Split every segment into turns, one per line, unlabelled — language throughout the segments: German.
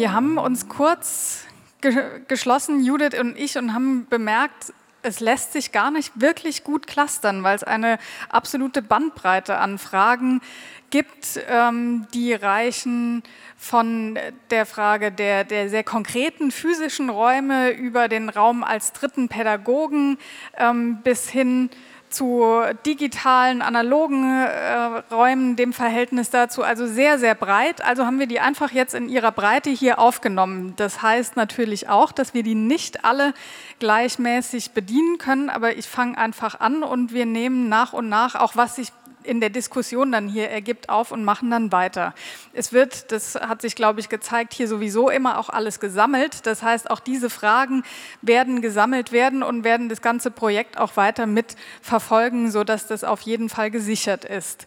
wir haben uns kurz ge geschlossen, Judith und ich, und haben bemerkt, es lässt sich gar nicht wirklich gut clustern, weil es eine absolute Bandbreite an Fragen gibt, ähm, die reichen von der Frage der, der sehr konkreten physischen Räume über den Raum als dritten Pädagogen ähm, bis hin zu digitalen, analogen äh, Räumen, dem Verhältnis dazu, also sehr, sehr breit. Also haben wir die einfach jetzt in ihrer Breite hier aufgenommen. Das heißt natürlich auch, dass wir die nicht alle gleichmäßig bedienen können, aber ich fange einfach an und wir nehmen nach und nach auch, was sich in der Diskussion dann hier ergibt, auf und machen dann weiter. Es wird, das hat sich, glaube ich, gezeigt, hier sowieso immer auch alles gesammelt. Das heißt, auch diese Fragen werden gesammelt werden und werden das ganze Projekt auch weiter mitverfolgen, sodass das auf jeden Fall gesichert ist.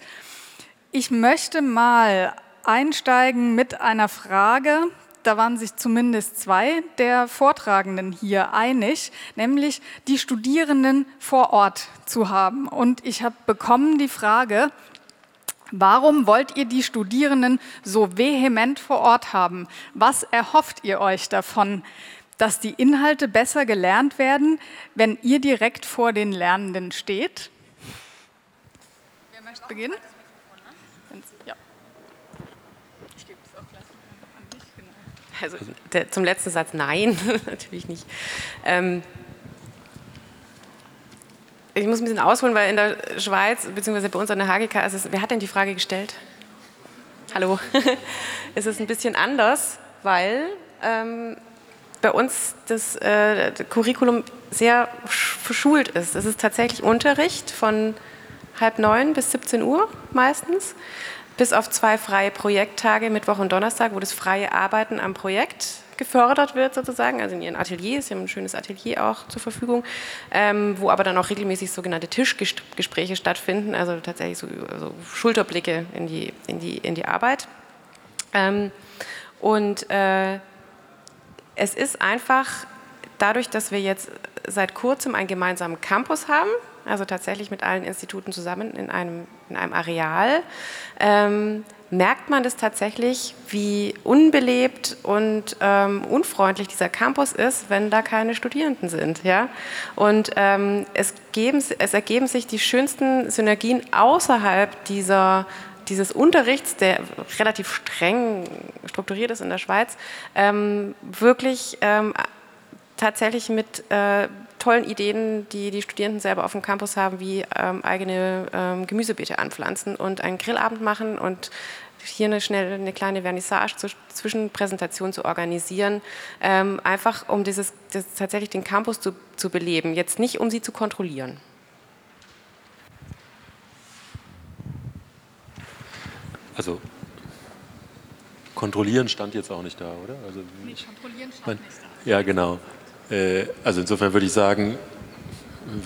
Ich möchte mal einsteigen mit einer Frage, da waren sich zumindest zwei der Vortragenden hier einig, nämlich die Studierenden vor Ort zu haben. Und ich habe bekommen die Frage, Warum wollt ihr die Studierenden so vehement vor Ort haben? Was erhofft ihr euch davon, dass die Inhalte besser gelernt werden, wenn ihr direkt vor den Lernenden steht? Wer möchte beginnen?
Also der, zum letzten Satz nein, natürlich nicht. Ähm, ich muss ein bisschen ausholen, weil in der Schweiz, beziehungsweise bei uns an der HGK, ist es, wer hat denn die Frage gestellt? Hallo. es ist ein bisschen anders, weil ähm, bei uns das, äh, das Curriculum sehr verschult ist. Es ist tatsächlich Unterricht von halb neun bis 17 Uhr meistens bis auf zwei freie Projekttage, Mittwoch und Donnerstag, wo das freie Arbeiten am Projekt gefördert wird sozusagen, also in ihren Ateliers, sie haben ein schönes Atelier auch zur Verfügung, ähm, wo aber dann auch regelmäßig sogenannte Tischgespräche stattfinden, also tatsächlich so, so Schulterblicke in die, in die, in die Arbeit. Ähm, und äh, es ist einfach dadurch, dass wir jetzt seit kurzem einen gemeinsamen Campus haben, also tatsächlich mit allen Instituten zusammen in einem, in einem Areal, ähm, merkt man das tatsächlich, wie unbelebt und ähm, unfreundlich dieser Campus ist, wenn da keine Studierenden sind. Ja? Und ähm, es, geben, es ergeben sich die schönsten Synergien außerhalb dieser dieses Unterrichts, der relativ streng strukturiert ist in der Schweiz, ähm, wirklich ähm, tatsächlich mit äh, tollen Ideen, die die Studierenden selber auf dem Campus haben, wie ähm, eigene ähm, Gemüsebeete anpflanzen und einen Grillabend machen und hier eine schnell eine kleine Vernissage zur Zwischenpräsentation zu organisieren, ähm, einfach um dieses, das, tatsächlich den Campus zu, zu beleben, jetzt nicht um sie zu kontrollieren.
Also kontrollieren stand jetzt auch nicht da, oder? Also,
nee, kontrollieren stand nicht da.
Ja, genau. Äh, also insofern würde ich sagen,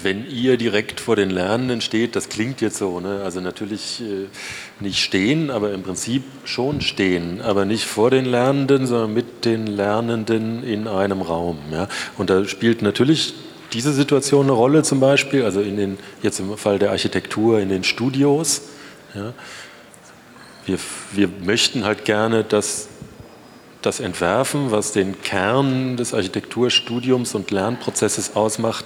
wenn ihr direkt vor den Lernenden steht, das klingt jetzt so, ne? also natürlich äh, nicht stehen, aber im Prinzip schon stehen, aber nicht vor den Lernenden, sondern mit den Lernenden in einem Raum. Ja? Und da spielt natürlich diese Situation eine Rolle zum Beispiel, also in den, jetzt im Fall der Architektur in den Studios. Ja? Wir, wir möchten halt gerne, dass das entwerfen, was den Kern des Architekturstudiums und Lernprozesses ausmacht,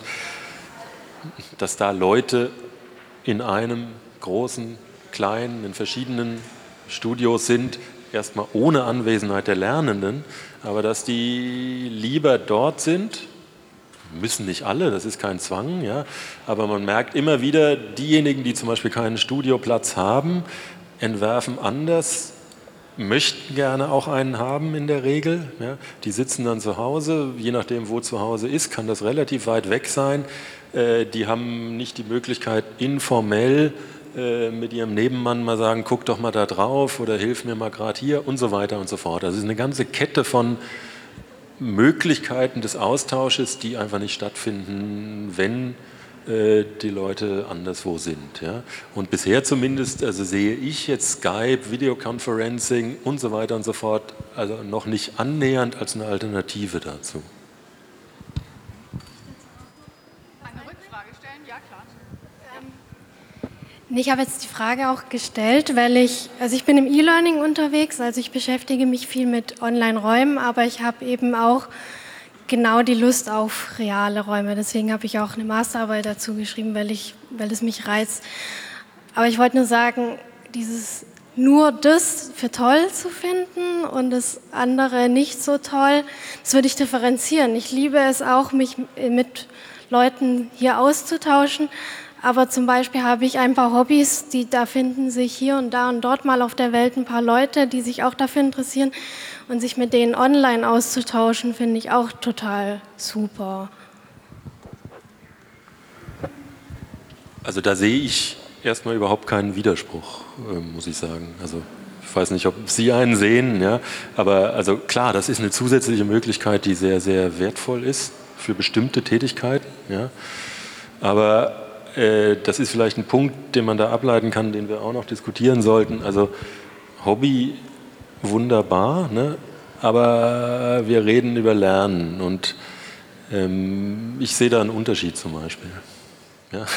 dass da Leute in einem großen, kleinen, in verschiedenen Studios sind, erstmal ohne Anwesenheit der Lernenden, aber dass die lieber dort sind, müssen nicht alle, das ist kein Zwang, ja, aber man merkt immer wieder, diejenigen, die zum Beispiel keinen Studioplatz haben, entwerfen anders möchten gerne auch einen haben in der Regel. Ja. Die sitzen dann zu Hause, je nachdem, wo zu Hause ist, kann das relativ weit weg sein. Äh, die haben nicht die Möglichkeit, informell äh, mit ihrem Nebenmann mal sagen, guck doch mal da drauf oder hilf mir mal gerade hier und so weiter und so fort. Also es ist eine ganze Kette von Möglichkeiten des Austausches, die einfach nicht stattfinden, wenn äh, die Leute anderswo sind. Ja? Und bisher zumindest, also sehe ich jetzt Skype, Videoconferencing und so weiter und so fort, also noch nicht annähernd als eine Alternative dazu.
Eine Rückfrage stellen? Ja, klar.
Ich habe jetzt die Frage auch gestellt, weil ich, also ich bin im E-Learning unterwegs, also ich beschäftige mich viel mit Online-Räumen, aber ich habe eben auch genau die Lust auf reale Räume. Deswegen habe ich auch eine Masterarbeit dazu geschrieben, weil, ich, weil es mich reizt. Aber ich wollte nur sagen, dieses nur das für toll zu finden und das andere nicht so toll, das würde ich differenzieren. Ich liebe es auch, mich mit Leuten hier auszutauschen, aber zum Beispiel habe ich ein paar Hobbys, die da finden sich hier und da und dort mal auf der Welt ein paar Leute, die sich auch dafür interessieren und sich mit denen online auszutauschen, finde ich auch total super.
Also da sehe ich erstmal überhaupt keinen Widerspruch, ähm, muss ich sagen. Also ich weiß nicht, ob Sie einen sehen, ja, aber also klar, das ist eine zusätzliche Möglichkeit, die sehr, sehr wertvoll ist für bestimmte Tätigkeiten, ja. Aber äh, das ist vielleicht ein Punkt, den man da ableiten kann, den wir auch noch diskutieren sollten. Also Hobby wunderbar, ne? aber wir reden über Lernen und ähm, ich sehe da einen Unterschied zum Beispiel. Ja?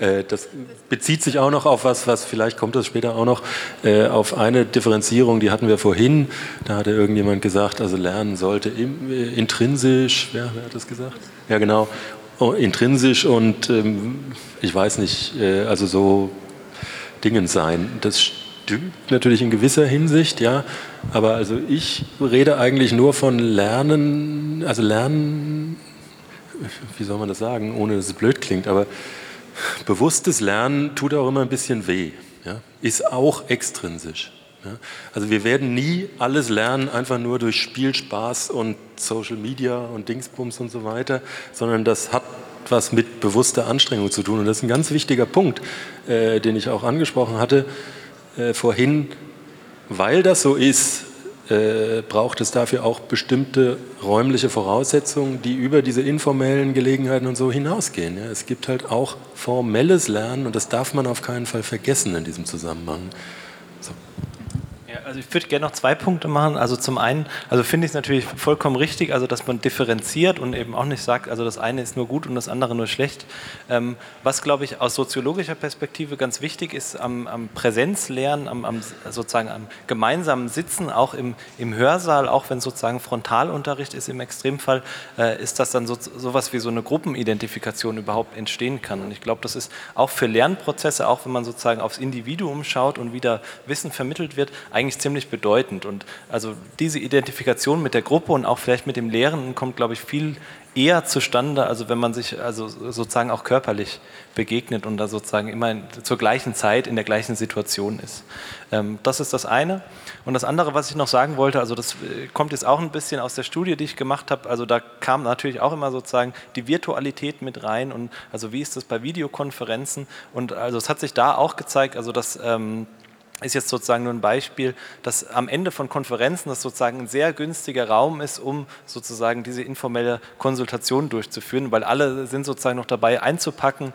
Äh, das bezieht sich auch noch auf was, was vielleicht kommt das später auch noch, äh, auf eine Differenzierung, die hatten wir vorhin. Da hatte irgendjemand gesagt, also Lernen sollte im, äh, intrinsisch, wer, wer, hat das gesagt? Ja, genau. Oh, intrinsisch und ähm, ich weiß nicht, äh, also so Dingen sein. Das stimmt natürlich in gewisser Hinsicht, ja, aber also ich rede eigentlich nur von Lernen, also Lernen, wie soll man das sagen, ohne dass es blöd klingt, aber bewusstes Lernen tut auch immer ein bisschen weh, ja, ist auch extrinsisch. Ja? Also wir werden nie alles lernen, einfach nur durch Spielspaß und Social Media und Dingsbums und so weiter, sondern das hat was mit bewusster Anstrengung zu tun. Und das ist ein ganz wichtiger Punkt, äh, den ich auch angesprochen hatte äh, vorhin. Weil das so ist, äh, braucht es dafür auch bestimmte räumliche Voraussetzungen, die über diese informellen Gelegenheiten und so hinausgehen. Ja? Es gibt halt auch formelles Lernen und das darf man auf keinen Fall vergessen in diesem Zusammenhang. So.
Also ich würde gerne noch zwei Punkte machen. Also zum einen, also finde ich es natürlich vollkommen richtig, also dass man differenziert und eben auch nicht sagt, also das eine ist nur gut und das andere nur schlecht. Ähm, was glaube ich aus soziologischer Perspektive ganz wichtig ist am, am Präsenzlernen, am, am, sozusagen am gemeinsamen Sitzen, auch im, im Hörsaal, auch wenn sozusagen Frontalunterricht ist im Extremfall, äh, ist das dann so sowas wie so eine Gruppenidentifikation überhaupt entstehen kann. Und ich glaube, das ist auch für Lernprozesse, auch wenn man sozusagen aufs Individuum schaut und wieder Wissen vermittelt wird, eigentlich ziemlich bedeutend. Und also diese Identifikation mit der Gruppe und auch vielleicht mit dem Lehrenden kommt, glaube ich, viel eher zustande, also wenn man sich also sozusagen auch körperlich begegnet und da sozusagen immer zur gleichen Zeit in der gleichen Situation ist. Ähm, das ist das eine. Und das andere, was ich noch sagen wollte, also das äh, kommt jetzt auch ein bisschen aus der Studie, die ich gemacht habe. Also da kam natürlich auch immer sozusagen die Virtualität mit rein und also wie ist das bei Videokonferenzen? Und also es hat sich da auch gezeigt, also dass ähm, ist jetzt sozusagen nur ein Beispiel, dass am Ende von Konferenzen das sozusagen ein sehr günstiger Raum ist, um sozusagen diese informelle Konsultation durchzuführen, weil alle sind sozusagen noch dabei einzupacken.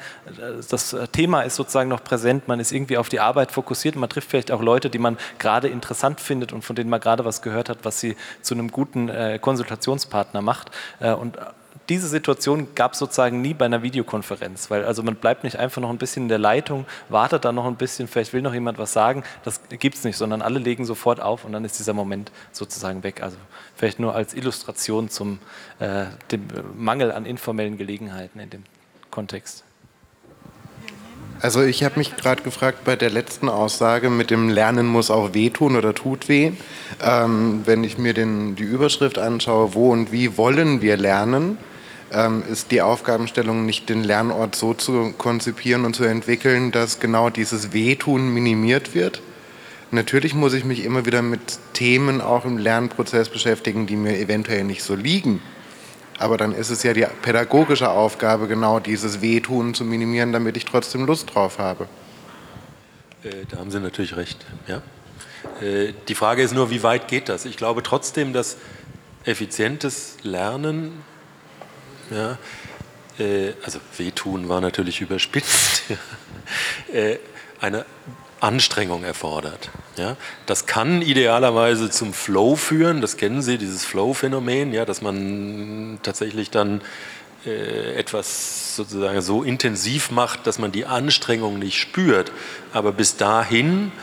Das Thema ist sozusagen noch präsent, man ist irgendwie auf die Arbeit fokussiert, man trifft vielleicht auch Leute, die man gerade interessant findet und von denen man gerade was gehört hat, was sie zu einem guten äh, Konsultationspartner macht. Äh, und diese Situation gab es sozusagen nie bei einer Videokonferenz, weil also man bleibt nicht einfach noch ein bisschen in der Leitung, wartet dann noch ein bisschen, vielleicht will noch jemand was sagen, das gibt es nicht, sondern alle legen sofort auf und dann ist dieser Moment sozusagen weg. Also vielleicht nur als Illustration zum äh, dem Mangel an informellen Gelegenheiten in dem Kontext.
Also ich habe mich gerade gefragt bei der letzten Aussage mit dem Lernen muss auch wehtun oder tut weh. Ähm, wenn ich mir den, die Überschrift anschaue, wo und wie wollen wir lernen, ähm, ist die Aufgabenstellung nicht den Lernort so zu konzipieren und zu entwickeln, dass genau dieses Wehtun minimiert wird. Natürlich muss ich mich immer wieder mit Themen auch im Lernprozess beschäftigen, die mir eventuell nicht so liegen. Aber dann ist es ja die pädagogische Aufgabe, genau dieses Wehtun zu minimieren, damit ich trotzdem Lust drauf habe.
Äh, da haben Sie natürlich recht. Ja. Äh, die Frage ist nur, wie weit geht das? Ich glaube trotzdem, dass effizientes Lernen ja, äh, also wehtun war natürlich überspitzt, äh, eine Anstrengung erfordert. Ja, das kann idealerweise zum Flow führen, das kennen Sie, dieses Flow-Phänomen, ja, dass man tatsächlich dann äh, etwas sozusagen so intensiv macht, dass man die Anstrengung nicht spürt. Aber bis dahin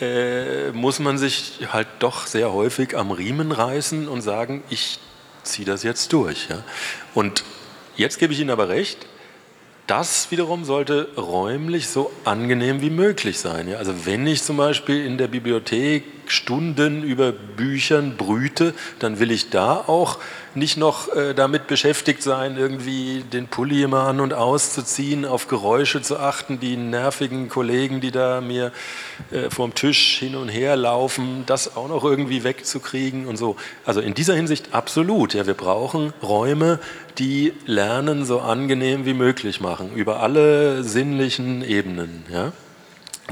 äh, muss man sich halt doch sehr häufig am Riemen reißen und sagen, ich ziehe das jetzt durch. Ja? Und jetzt gebe ich Ihnen aber recht, das wiederum sollte räumlich so angenehm wie möglich sein. Ja? Also wenn ich zum Beispiel in der Bibliothek Stunden über Büchern brüte, dann will ich da auch nicht noch äh, damit beschäftigt sein, irgendwie den Pulli immer an und auszuziehen, auf Geräusche zu achten, die nervigen Kollegen, die da mir äh, vorm Tisch hin und her laufen, das auch noch irgendwie wegzukriegen und so. Also in dieser Hinsicht absolut. Ja, wir brauchen Räume, die Lernen so angenehm wie möglich machen, über alle sinnlichen Ebenen. Ja?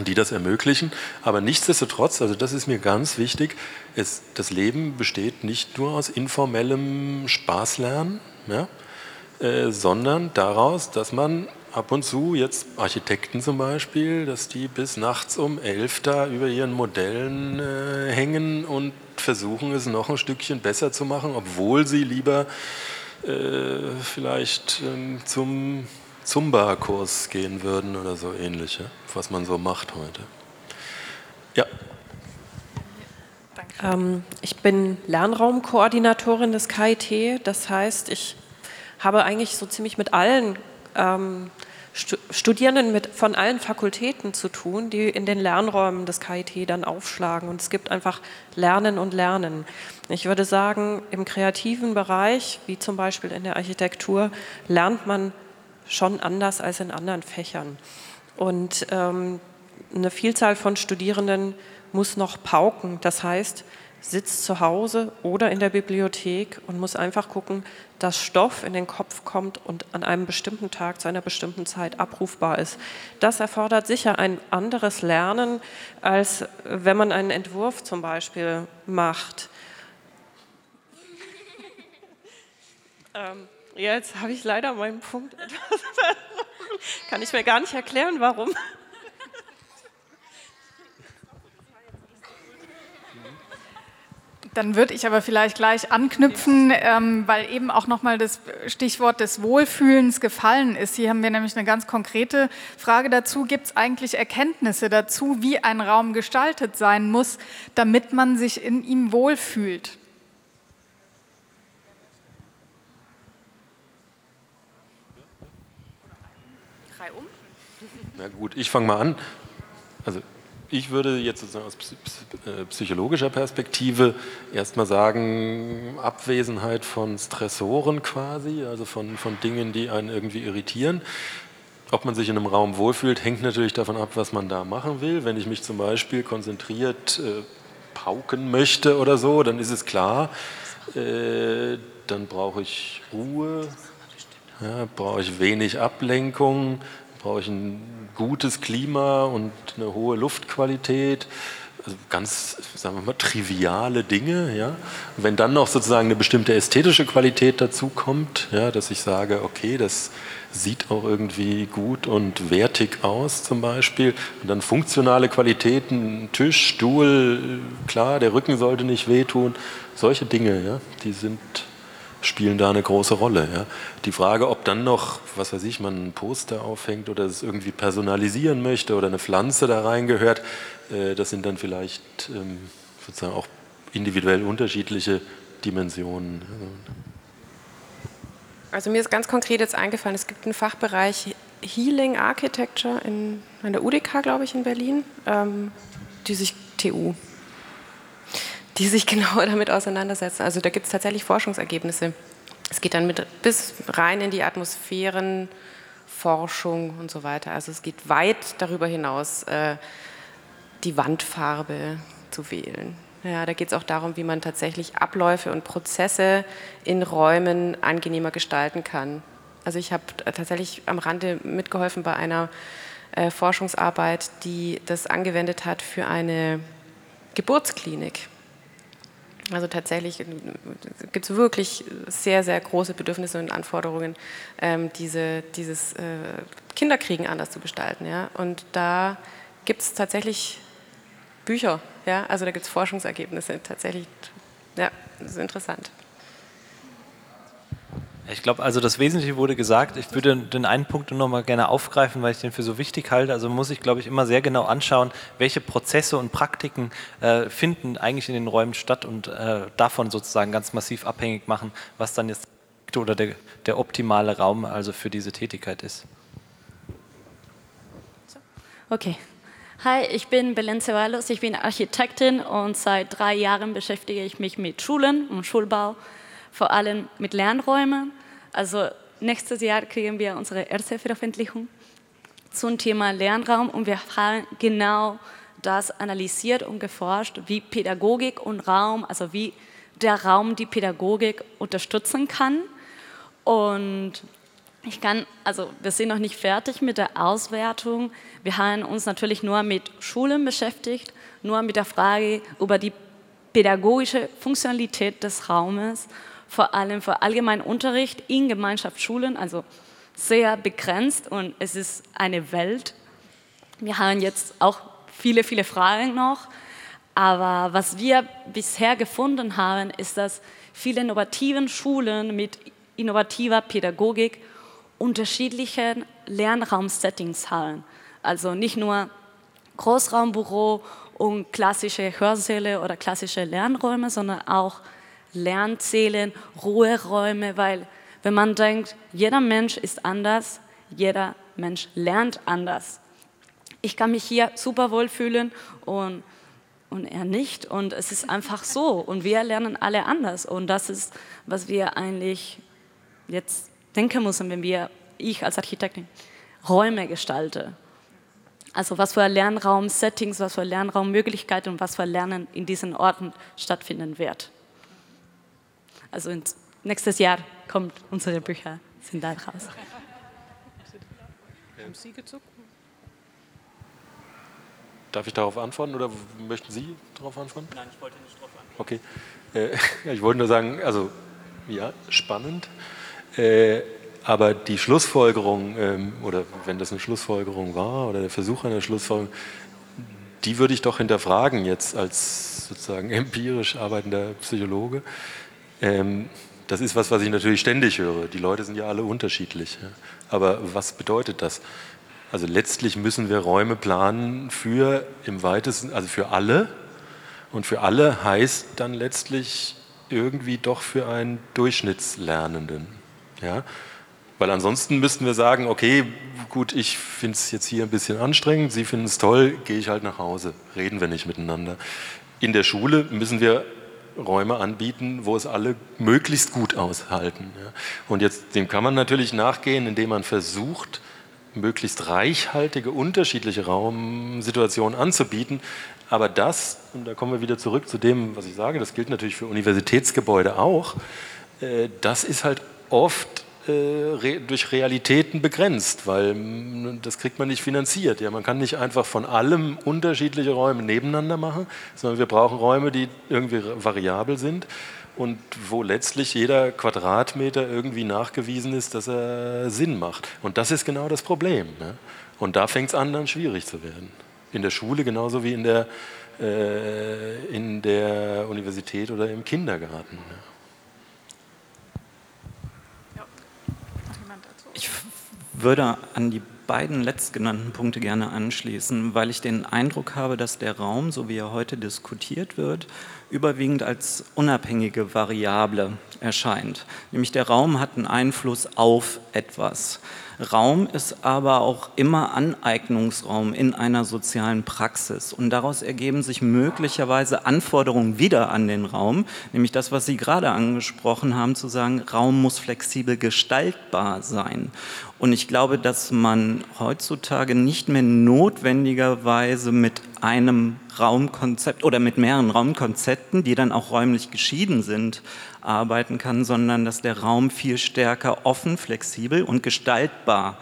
Die das ermöglichen. Aber nichtsdestotrotz, also das ist mir ganz wichtig, es, das Leben besteht nicht nur aus informellem Spaßlernen, ja, äh, sondern daraus, dass man ab und zu, jetzt Architekten zum Beispiel, dass die bis nachts um elf da über ihren Modellen äh, hängen und versuchen es noch ein Stückchen besser zu machen, obwohl sie lieber äh, vielleicht ähm, zum Zumba-Kurs gehen würden oder so ähnliche, was man so macht heute. Ja.
Ähm, ich bin Lernraumkoordinatorin des KIT. Das heißt, ich habe eigentlich so ziemlich mit allen ähm, Studierenden mit, von allen Fakultäten zu tun, die in den Lernräumen des KIT dann aufschlagen. Und es gibt einfach Lernen und Lernen. Ich würde sagen, im kreativen Bereich, wie zum Beispiel in der Architektur, lernt man schon anders als in anderen Fächern. Und ähm, eine Vielzahl von Studierenden muss noch pauken. Das heißt, sitzt zu Hause oder in der Bibliothek und muss einfach gucken, dass Stoff in den Kopf kommt und an einem bestimmten Tag zu einer bestimmten Zeit abrufbar ist. Das erfordert sicher ein anderes Lernen, als wenn man einen Entwurf zum Beispiel macht. ähm, Jetzt habe ich leider meinen Punkt etwas Kann ich mir gar nicht erklären, warum.
Dann würde ich aber vielleicht gleich anknüpfen, ähm, weil eben auch nochmal das Stichwort des Wohlfühlens gefallen ist. Hier haben wir nämlich eine ganz konkrete Frage dazu. Gibt es eigentlich Erkenntnisse dazu, wie ein Raum gestaltet sein muss, damit man sich in ihm wohlfühlt?
Na gut, ich fange mal an. Also ich würde jetzt sozusagen aus äh, psychologischer Perspektive erstmal sagen, Abwesenheit von Stressoren quasi, also von, von Dingen, die einen irgendwie irritieren. Ob man sich in einem Raum wohlfühlt, hängt natürlich davon ab, was man da machen will. Wenn ich mich zum Beispiel konzentriert äh, pauken möchte oder so, dann ist es klar, äh, dann brauche ich Ruhe, ja, brauche ich wenig Ablenkung, brauche ich ein gutes Klima und eine hohe Luftqualität. Also ganz, sagen wir mal, triviale Dinge. Ja? wenn dann noch sozusagen eine bestimmte ästhetische Qualität dazu kommt, ja, dass ich sage, okay, das sieht auch irgendwie gut und wertig aus zum Beispiel. Und dann funktionale Qualitäten, Tisch, Stuhl, klar, der Rücken sollte nicht wehtun. Solche Dinge, ja, die sind spielen da eine große Rolle. Ja. Die Frage, ob dann noch, was weiß ich, man ein Poster aufhängt oder es irgendwie personalisieren möchte oder eine Pflanze da reingehört, äh, das sind dann vielleicht ähm, sozusagen auch individuell unterschiedliche Dimensionen.
Also mir ist ganz konkret jetzt eingefallen, es gibt einen Fachbereich Healing Architecture in, an der UDK, glaube ich, in Berlin, ähm, die sich TU die sich genau damit auseinandersetzen. Also da gibt es tatsächlich Forschungsergebnisse. Es geht dann mit, bis rein in die Atmosphärenforschung und so weiter. Also es geht weit darüber hinaus, äh, die Wandfarbe zu wählen. Ja, da geht es auch darum, wie man tatsächlich Abläufe und Prozesse in Räumen angenehmer gestalten kann. Also ich habe tatsächlich am Rande mitgeholfen bei einer äh, Forschungsarbeit, die das angewendet hat für eine Geburtsklinik. Also tatsächlich gibt es wirklich sehr, sehr große Bedürfnisse und Anforderungen, ähm, diese, dieses äh, Kinderkriegen anders zu gestalten. Ja? Und da gibt es tatsächlich Bücher, ja? also da gibt es Forschungsergebnisse tatsächlich. Ja, das ist interessant.
Ich glaube, also das Wesentliche wurde gesagt. Ich würde den einen Punkt noch mal gerne aufgreifen, weil ich den für so wichtig halte. Also muss ich, glaube ich, immer sehr genau anschauen, welche Prozesse und Praktiken äh, finden eigentlich in den Räumen statt und äh, davon sozusagen ganz massiv abhängig machen, was dann jetzt oder der, der optimale Raum also für diese Tätigkeit ist.
Okay. Hi, ich bin Belen Ceballos, ich bin Architektin und seit drei Jahren beschäftige ich mich mit Schulen und Schulbau, vor allem mit Lernräumen. Also nächstes Jahr kriegen wir unsere erste Veröffentlichung zum Thema Lernraum und wir haben genau das analysiert und geforscht, wie Pädagogik und Raum, also wie der Raum die Pädagogik unterstützen kann. Und ich kann, also wir sind noch nicht fertig mit der Auswertung. Wir haben uns natürlich nur mit Schulen beschäftigt, nur mit der Frage über die pädagogische Funktionalität des Raumes, vor allem für allgemeinen Unterricht in Gemeinschaftsschulen, also sehr begrenzt und es ist eine Welt. Wir haben jetzt auch viele, viele Fragen noch, aber was wir bisher gefunden haben, ist, dass viele innovative Schulen mit innovativer Pädagogik unterschiedlichen Lernraumsettings haben. Also nicht nur Großraumbüro und klassische Hörsäle oder klassische Lernräume, sondern auch Lernzählen, Ruheräume, weil wenn man denkt, jeder Mensch ist anders, jeder Mensch lernt anders. Ich kann mich hier super wohl fühlen und, und er nicht. Und es ist einfach so. Und wir lernen alle anders. Und das ist, was wir eigentlich jetzt denken müssen, wenn wir, ich als Architektin, Räume gestalte. Also was für Lernraum-Settings, was für Lernraummöglichkeiten und was für Lernen in diesen Orten stattfinden wird. Also nächstes Jahr kommt unsere Bücher, sind da raus.
Haben Sie gezuckt? Darf ich darauf antworten oder möchten Sie darauf antworten?
Nein, ich wollte nicht darauf antworten.
Okay. Äh, ich wollte nur sagen, also ja, spannend. Äh, aber die Schlussfolgerung, ähm, oder wenn das eine Schlussfolgerung war, oder der Versuch einer Schlussfolgerung, die würde ich doch hinterfragen jetzt als sozusagen empirisch arbeitender Psychologe. Ähm, das ist was, was ich natürlich ständig höre. Die Leute sind ja alle unterschiedlich. Aber was bedeutet das? Also letztlich müssen wir Räume planen für im weitesten, also für alle. Und für alle heißt dann letztlich irgendwie doch für einen Durchschnittslernenden. Ja? Weil ansonsten müssten wir sagen, okay, gut, ich finde es jetzt hier ein bisschen anstrengend, Sie finden es toll, gehe ich halt nach Hause, reden wir nicht miteinander. In der Schule müssen wir Räume anbieten, wo es alle möglichst gut aushalten. Und jetzt dem kann man natürlich nachgehen, indem man versucht, möglichst reichhaltige, unterschiedliche Raumsituationen anzubieten. Aber das, und da kommen wir wieder zurück zu dem, was ich sage, das gilt natürlich für Universitätsgebäude auch, äh, das ist halt oft äh, durch Realitäten begrenzt, weil das kriegt man nicht finanziert. Ja, man kann nicht einfach von allem unterschiedliche Räume nebeneinander machen, sondern wir brauchen Räume, die irgendwie variabel sind und wo letztlich jeder Quadratmeter irgendwie nachgewiesen ist, dass er Sinn macht. Und das ist genau das Problem. Ne? Und da fängt es an, dann schwierig zu werden. In der Schule genauso wie in der, äh, in der Universität oder im Kindergarten. Ne?
Ich würde an die beiden letztgenannten Punkte gerne anschließen, weil ich den Eindruck habe, dass der Raum, so wie er heute diskutiert wird, überwiegend als unabhängige Variable erscheint. Nämlich der Raum hat einen Einfluss auf etwas. Raum ist aber auch immer Aneignungsraum in einer sozialen Praxis. Und daraus ergeben sich möglicherweise Anforderungen wieder an den Raum, nämlich das, was Sie gerade angesprochen haben, zu sagen, Raum muss flexibel gestaltbar sein. Und ich glaube, dass man heutzutage nicht mehr notwendigerweise mit einem Raumkonzept oder mit mehreren Raumkonzepten, die dann auch räumlich geschieden sind, arbeiten kann, sondern dass der Raum viel stärker offen, flexibel und gestaltbar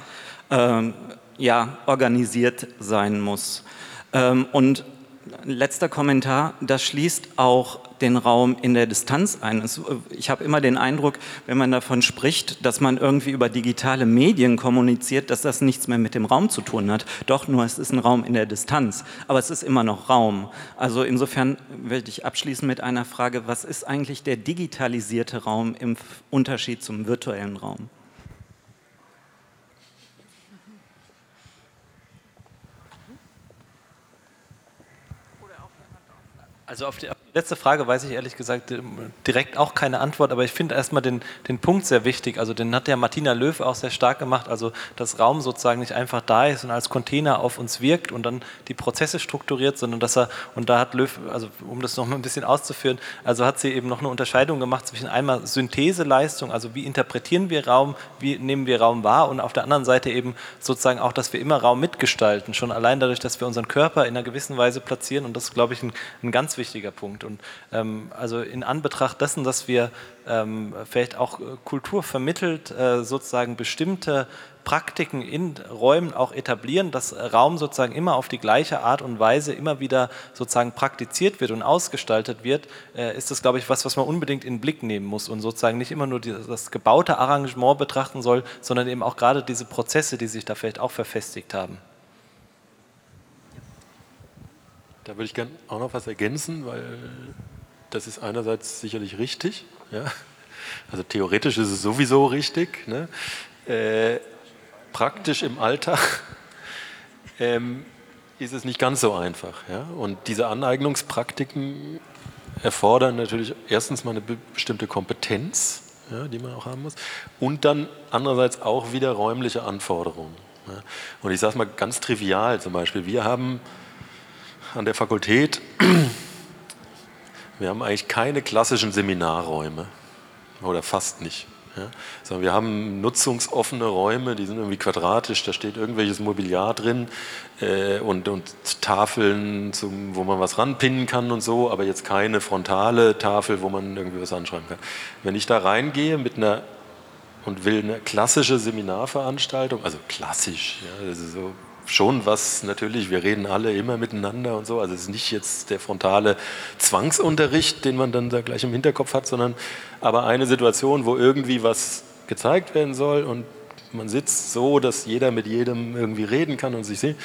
ähm, ja, organisiert sein muss. Ähm, und letzter Kommentar, das schließt auch den Raum in der Distanz ein. Ich habe immer den Eindruck, wenn man davon spricht, dass man irgendwie über digitale Medien kommuniziert, dass das nichts mehr mit dem Raum zu tun hat. Doch, nur es ist ein Raum in der Distanz, aber es ist immer noch Raum. Also insofern werde ich abschließen mit einer Frage, was ist eigentlich der digitalisierte Raum im Unterschied zum virtuellen Raum?
Also auf die, letzte Frage weiß ich ehrlich gesagt äh, direkt auch keine Antwort, aber ich finde erstmal den, den Punkt sehr wichtig. Also den hat ja Martina Löw auch sehr stark gemacht, also dass Raum sozusagen nicht einfach da ist und als Container auf uns wirkt und dann die Prozesse strukturiert, sondern dass er, und da hat Löw, also um das noch mal ein bisschen auszuführen, also hat sie eben noch eine Unterscheidung gemacht zwischen einmal Syntheseleistung, also wie interpretieren wir Raum, wie nehmen wir Raum wahr und auf der anderen Seite eben sozusagen auch, dass wir immer Raum mitgestalten, schon allein dadurch, dass wir unseren Körper in einer gewissen Weise platzieren und das ist, glaube ich, ein, ein ganz wichtiger Punkt. Und ähm, also in Anbetracht dessen, dass wir ähm, vielleicht auch äh, Kultur vermittelt, äh, sozusagen bestimmte Praktiken in Räumen auch etablieren, dass Raum sozusagen immer auf die gleiche Art und Weise immer wieder sozusagen praktiziert wird und ausgestaltet wird, äh, ist das, glaube ich, was, was man unbedingt in den Blick nehmen muss und sozusagen nicht immer nur das gebaute Arrangement betrachten soll, sondern eben auch gerade diese Prozesse, die sich da vielleicht auch verfestigt haben.
Da würde ich gerne auch noch was ergänzen, weil das ist einerseits sicherlich richtig. Ja? Also theoretisch ist es sowieso richtig. Ne? Äh, praktisch im Alltag ähm, ist es nicht ganz so einfach. Ja? Und diese Aneignungspraktiken erfordern natürlich erstens mal eine bestimmte Kompetenz, ja, die man auch haben muss, und dann andererseits auch wieder räumliche Anforderungen. Ja? Und ich sage es mal ganz trivial zum Beispiel, wir haben an der Fakultät wir haben eigentlich keine klassischen Seminarräume oder fast nicht. Ja, sondern wir haben nutzungsoffene Räume, die sind irgendwie quadratisch, da steht irgendwelches Mobiliar drin äh, und, und, Tafeln, zum, wo man was ranpinnen kann und so, aber jetzt keine frontale Tafel, wo man irgendwie was anschreiben kann. Wenn ich da reingehe mit einer und will eine klassische Seminarveranstaltung, also klassisch, ja, das ist so schon was natürlich, wir reden alle immer miteinander und so, also es ist nicht jetzt der frontale Zwangsunterricht, den man dann da gleich im Hinterkopf hat, sondern aber eine Situation, wo irgendwie was gezeigt werden soll und man sitzt so, dass jeder mit jedem irgendwie reden kann und sich sieht.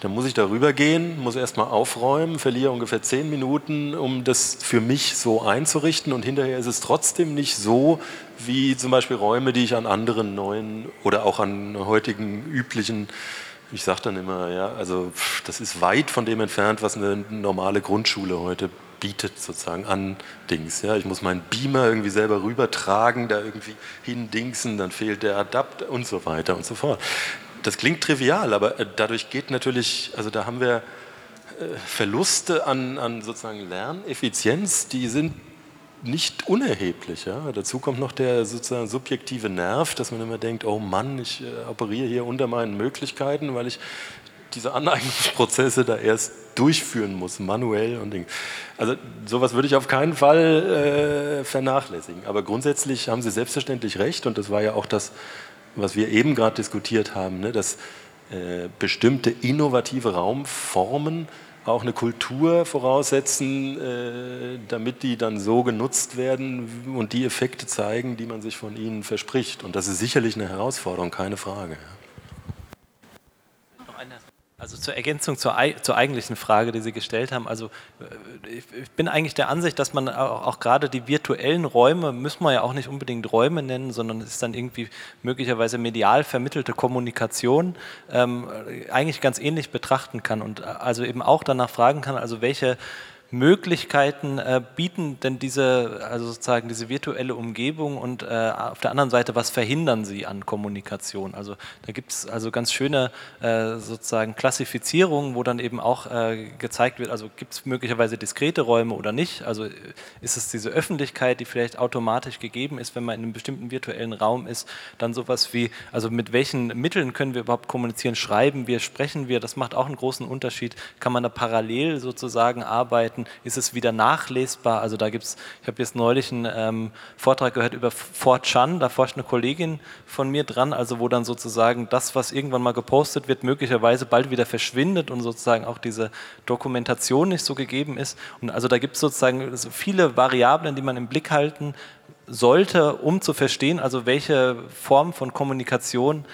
Dann muss ich darüber gehen, muss erstmal aufräumen, verliere ungefähr zehn Minuten, um das für mich so einzurichten. Und hinterher ist es trotzdem nicht so, wie zum Beispiel Räume, die ich an anderen neuen oder auch an heutigen üblichen ich sage dann immer, ja, also das ist weit von dem entfernt, was eine normale Grundschule heute bietet, sozusagen an Dings. Ja. Ich muss meinen Beamer irgendwie selber rübertragen, da irgendwie hindingsen, dann fehlt der Adapter und so weiter und so fort. Das klingt trivial, aber äh, dadurch geht natürlich, also da haben wir äh, Verluste an, an sozusagen Lerneffizienz, die sind nicht unerheblich. Ja? Dazu kommt noch der sozusagen subjektive Nerv, dass man immer denkt, oh Mann, ich äh, operiere hier unter meinen Möglichkeiten, weil ich diese Aneignungsprozesse da erst durchführen muss, manuell und Ding. Also sowas würde ich auf keinen Fall äh, vernachlässigen. Aber grundsätzlich haben Sie selbstverständlich recht und das war ja auch das, was wir eben gerade diskutiert haben, ne? dass äh, bestimmte innovative Raumformen auch eine Kultur voraussetzen, äh, damit die dann so genutzt werden und die Effekte zeigen, die man sich von ihnen verspricht. Und das ist sicherlich eine Herausforderung, keine Frage.
Also zur Ergänzung zur, zur, eigentlichen Frage, die Sie gestellt haben. Also äh, ich bin eigentlich der Ansicht, dass man auch, auch, gerade die virtuellen Räume, müssen wir ja auch nicht unbedingt Räume nennen, sondern es ist dann irgendwie möglicherweise medial vermittelte Kommunikation, ähm, eigentlich ganz ähnlich betrachten kann und äh, also eben auch danach fragen kann, also welche Möglichkeiten äh, bieten denn diese, also sozusagen diese virtuelle Umgebung und äh, auf der anderen Seite, was verhindern sie an Kommunikation? Also da gibt es also ganz schöne äh, sozusagen Klassifizierungen, wo dann eben auch äh, gezeigt wird, also gibt es möglicherweise diskrete Räume oder nicht? Also ist es diese Öffentlichkeit, die vielleicht automatisch gegeben ist, wenn man in einem bestimmten virtuellen Raum ist, dann sowas wie, also mit welchen Mitteln können wir überhaupt kommunizieren? Schreiben wir, sprechen wir? Das macht auch einen großen Unterschied. Kann man da parallel sozusagen arbeiten? Arbeiten, ist es wieder nachlesbar. Also da gibt es, ich habe jetzt neulich einen ähm, Vortrag gehört über 4chan, da forscht eine Kollegin von mir dran, also wo dann sozusagen das, was irgendwann mal gepostet wird, möglicherweise bald wieder verschwindet und sozusagen auch diese Dokumentation nicht so gegeben ist. Und also da gibt es sozusagen viele Variablen, die man im Blick halten sollte, um zu verstehen, also welche Form von Kommunikation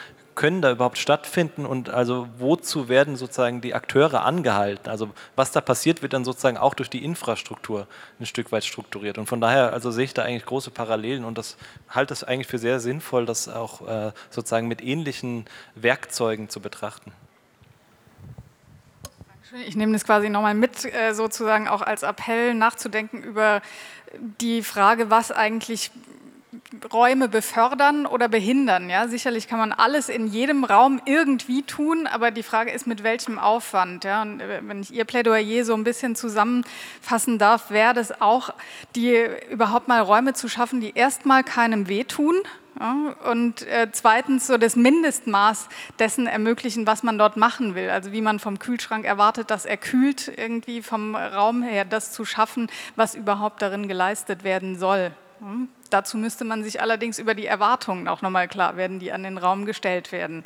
können da überhaupt stattfinden und also wozu werden sozusagen die Akteure angehalten? Also was da passiert, wird dann sozusagen auch durch die Infrastruktur ein Stück weit strukturiert. Und von daher also sehe ich da eigentlich große Parallelen und das halte es eigentlich für sehr sinnvoll, das auch äh, sozusagen mit ähnlichen Werkzeugen zu betrachten.
Ich nehme das quasi nochmal mit, äh, sozusagen auch als Appell nachzudenken über die Frage, was eigentlich Räume befördern oder behindern. Ja? Sicherlich kann man alles in jedem Raum irgendwie tun, aber die Frage ist, mit welchem Aufwand. Ja? Und äh, wenn ich Ihr Plädoyer so ein bisschen zusammenfassen darf, wäre das auch, die überhaupt mal Räume zu schaffen, die erstmal keinem wehtun. Ja? Und äh, zweitens so das Mindestmaß dessen ermöglichen, was man dort machen will. Also wie man vom Kühlschrank erwartet, dass er kühlt, irgendwie vom Raum her das zu schaffen, was überhaupt darin geleistet werden soll. Hm? Dazu müsste man sich allerdings über die Erwartungen auch nochmal klar werden, die an den Raum gestellt werden.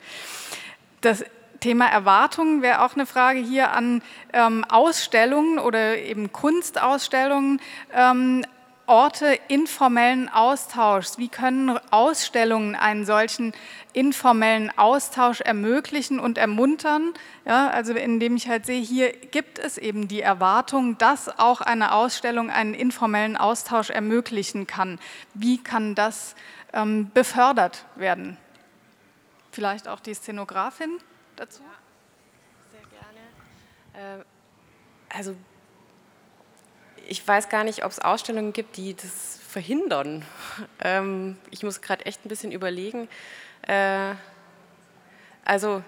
Das Thema Erwartungen wäre auch eine Frage hier an ähm, Ausstellungen oder eben Kunstausstellungen. Ähm, Orte informellen Austauschs? Wie können Ausstellungen einen solchen informellen Austausch ermöglichen und ermuntern? Ja, also indem ich halt sehe, hier gibt es eben die Erwartung, dass auch eine Ausstellung einen informellen Austausch ermöglichen kann. Wie kann das ähm, befördert werden? Vielleicht auch die Szenografin dazu?
Ja, sehr gerne. Äh, also ich weiß gar nicht, ob es Ausstellungen gibt, die das verhindern. Ähm, ich muss gerade echt ein bisschen überlegen. Äh, also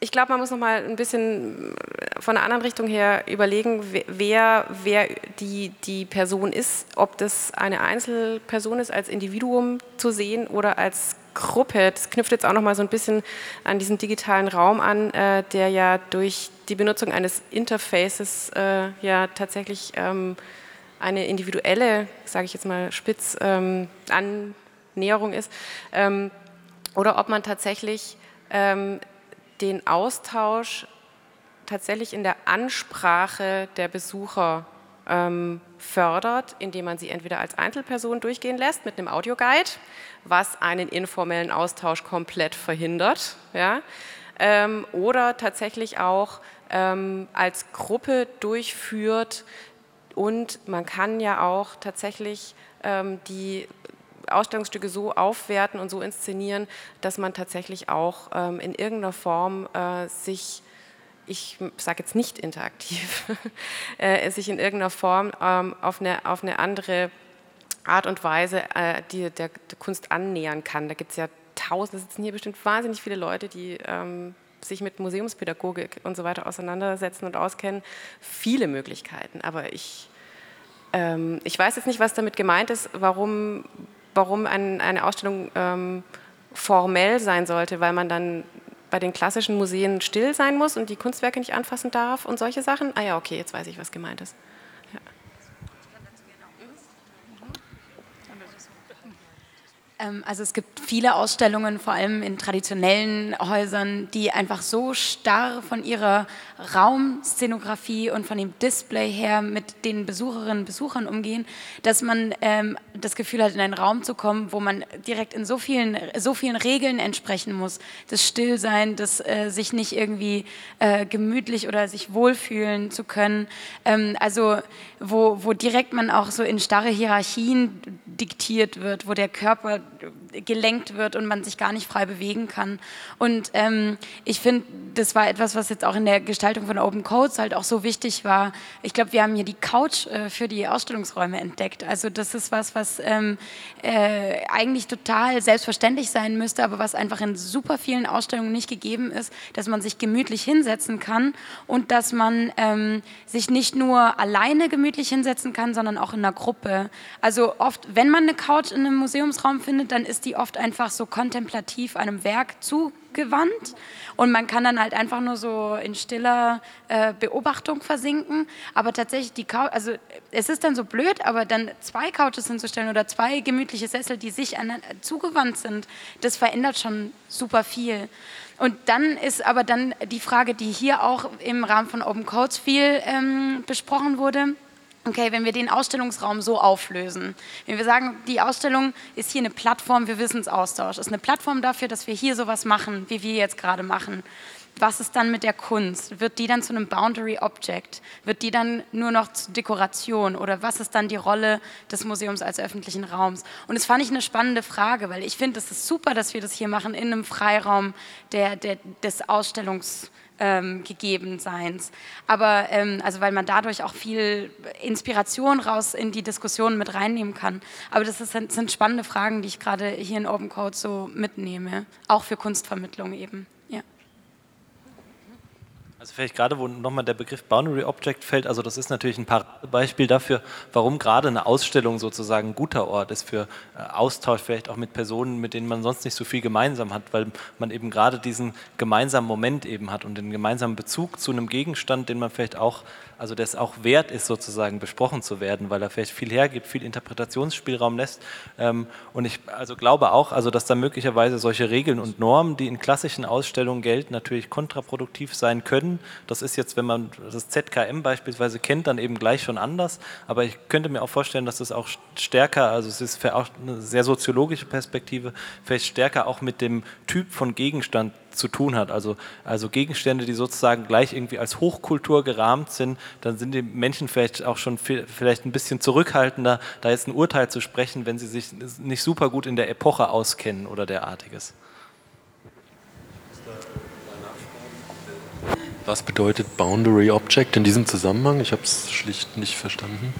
ich glaube, man muss noch mal ein bisschen von einer anderen Richtung her überlegen, wer, wer die, die Person ist, ob das eine Einzelperson ist, als Individuum zu sehen oder als Gruppe. Das knüpft jetzt auch noch mal so ein bisschen an diesen digitalen Raum an, äh, der ja durch die Benutzung eines Interfaces äh, ja tatsächlich ähm, eine individuelle, sage ich jetzt mal spitz, ähm, Annäherung ist. Ähm, oder ob man tatsächlich ähm, den Austausch tatsächlich in der Ansprache der Besucher ähm, fördert, indem man sie entweder als Einzelperson durchgehen lässt mit einem Audioguide, was einen informellen Austausch komplett verhindert, ja, ähm, oder tatsächlich auch ähm, als Gruppe durchführt. Und man kann ja auch tatsächlich ähm, die Ausstellungsstücke so aufwerten und so inszenieren, dass man tatsächlich auch ähm, in irgendeiner Form äh, sich ich sage jetzt nicht interaktiv, äh, sich in irgendeiner Form ähm, auf, eine, auf eine andere Art und Weise äh, die, der, der, Kunst annähern kann. Da gibt es ja tausende, sitzen hier bestimmt wahnsinnig viele Leute, die ähm, sich mit Museumspädagogik und so weiter auseinandersetzen und auskennen. Viele Möglichkeiten, aber ich, ähm, ich weiß jetzt nicht, was damit gemeint ist, warum, warum ein, eine Ausstellung ähm, formell sein sollte, weil man dann bei den klassischen Museen still sein muss und die Kunstwerke nicht anfassen darf und solche Sachen. Ah ja, okay, jetzt weiß ich, was gemeint ist.
Also es gibt viele Ausstellungen, vor allem in traditionellen Häusern, die einfach so starr von ihrer Raumszenografie und von dem Display her mit den Besucherinnen und Besuchern umgehen, dass man ähm, das Gefühl hat, in einen Raum zu kommen, wo man direkt in so vielen, so vielen Regeln entsprechen muss. Das Stillsein, das äh, sich nicht irgendwie äh, gemütlich oder sich wohlfühlen zu können. Ähm, also wo, wo direkt man auch so in starre Hierarchien diktiert wird, wo der Körper gelenkt wird und man sich gar nicht frei bewegen kann. Und ähm, ich finde, das war etwas, was jetzt auch in der Gestaltung von Open Codes halt auch so wichtig war. Ich glaube, wir haben hier die Couch äh, für die Ausstellungsräume entdeckt. Also das ist was, was ähm, äh, eigentlich total selbstverständlich sein müsste, aber was einfach in super vielen Ausstellungen nicht gegeben ist, dass man sich gemütlich hinsetzen kann und dass man ähm, sich nicht nur alleine gemütlich hinsetzen kann, sondern auch in einer Gruppe. Also oft, wenn man eine Couch in einem Museumsraum findet, stattfindet, dann ist die oft einfach so kontemplativ einem Werk zugewandt und man kann dann halt einfach nur so in stiller äh, Beobachtung versinken. Aber tatsächlich die Couch, also es ist dann so blöd, aber dann zwei Couches hinzustellen oder zwei gemütliche Sessel, die sich an, zugewandt sind, das verändert schon super viel. Und dann ist aber dann die Frage, die hier auch im Rahmen von Open Codes viel ähm, besprochen wurde. Okay, wenn wir den Ausstellungsraum so auflösen, wenn wir sagen, die Ausstellung ist hier eine Plattform für Wissensaustausch, ist eine Plattform dafür, dass wir hier sowas machen, wie wir jetzt gerade machen. Was ist dann mit der Kunst? Wird die dann zu einem Boundary Object? Wird die dann nur noch zur Dekoration? Oder was ist dann die Rolle des Museums als öffentlichen Raums? Und das fand ich eine spannende Frage, weil ich finde, es ist super, dass wir das hier machen in einem Freiraum der, der, des Ausstellungs ähm, Gegebenseins. Aber ähm, also weil man dadurch auch viel Inspiration raus in die Diskussion mit reinnehmen kann. Aber das ist, sind spannende Fragen, die ich gerade hier in Open Code so mitnehme, auch für Kunstvermittlung eben.
Also vielleicht gerade, wo nochmal der Begriff Boundary Object fällt, also das ist natürlich ein Beispiel dafür, warum gerade eine Ausstellung sozusagen ein guter Ort ist für äh, Austausch, vielleicht auch mit Personen, mit denen man sonst nicht so viel gemeinsam hat, weil man eben gerade diesen gemeinsamen Moment eben hat und den gemeinsamen Bezug zu einem Gegenstand, den man vielleicht auch also das auch wert ist, sozusagen besprochen zu werden, weil er vielleicht viel hergibt, viel Interpretationsspielraum lässt. Ähm, und ich also glaube auch, also dass da möglicherweise solche Regeln und Normen, die in klassischen Ausstellungen gelten, natürlich kontraproduktiv sein können. Das ist jetzt, wenn man das ZKM beispielsweise kennt, dann eben gleich schon anders. Aber ich könnte mir auch vorstellen, dass das auch stärker, also es ist auch eine sehr soziologische Perspektive, vielleicht stärker auch mit dem Typ von Gegenstand zu tun hat. Also, also Gegenstände, die sozusagen gleich irgendwie als Hochkultur gerahmt sind, dann sind die Menschen vielleicht auch schon viel, vielleicht ein bisschen zurückhaltender, da jetzt ein Urteil zu sprechen, wenn sie sich nicht super gut in der Epoche auskennen oder derartiges.
Was bedeutet Boundary Object in diesem Zusammenhang? Ich habe es schlicht nicht verstanden.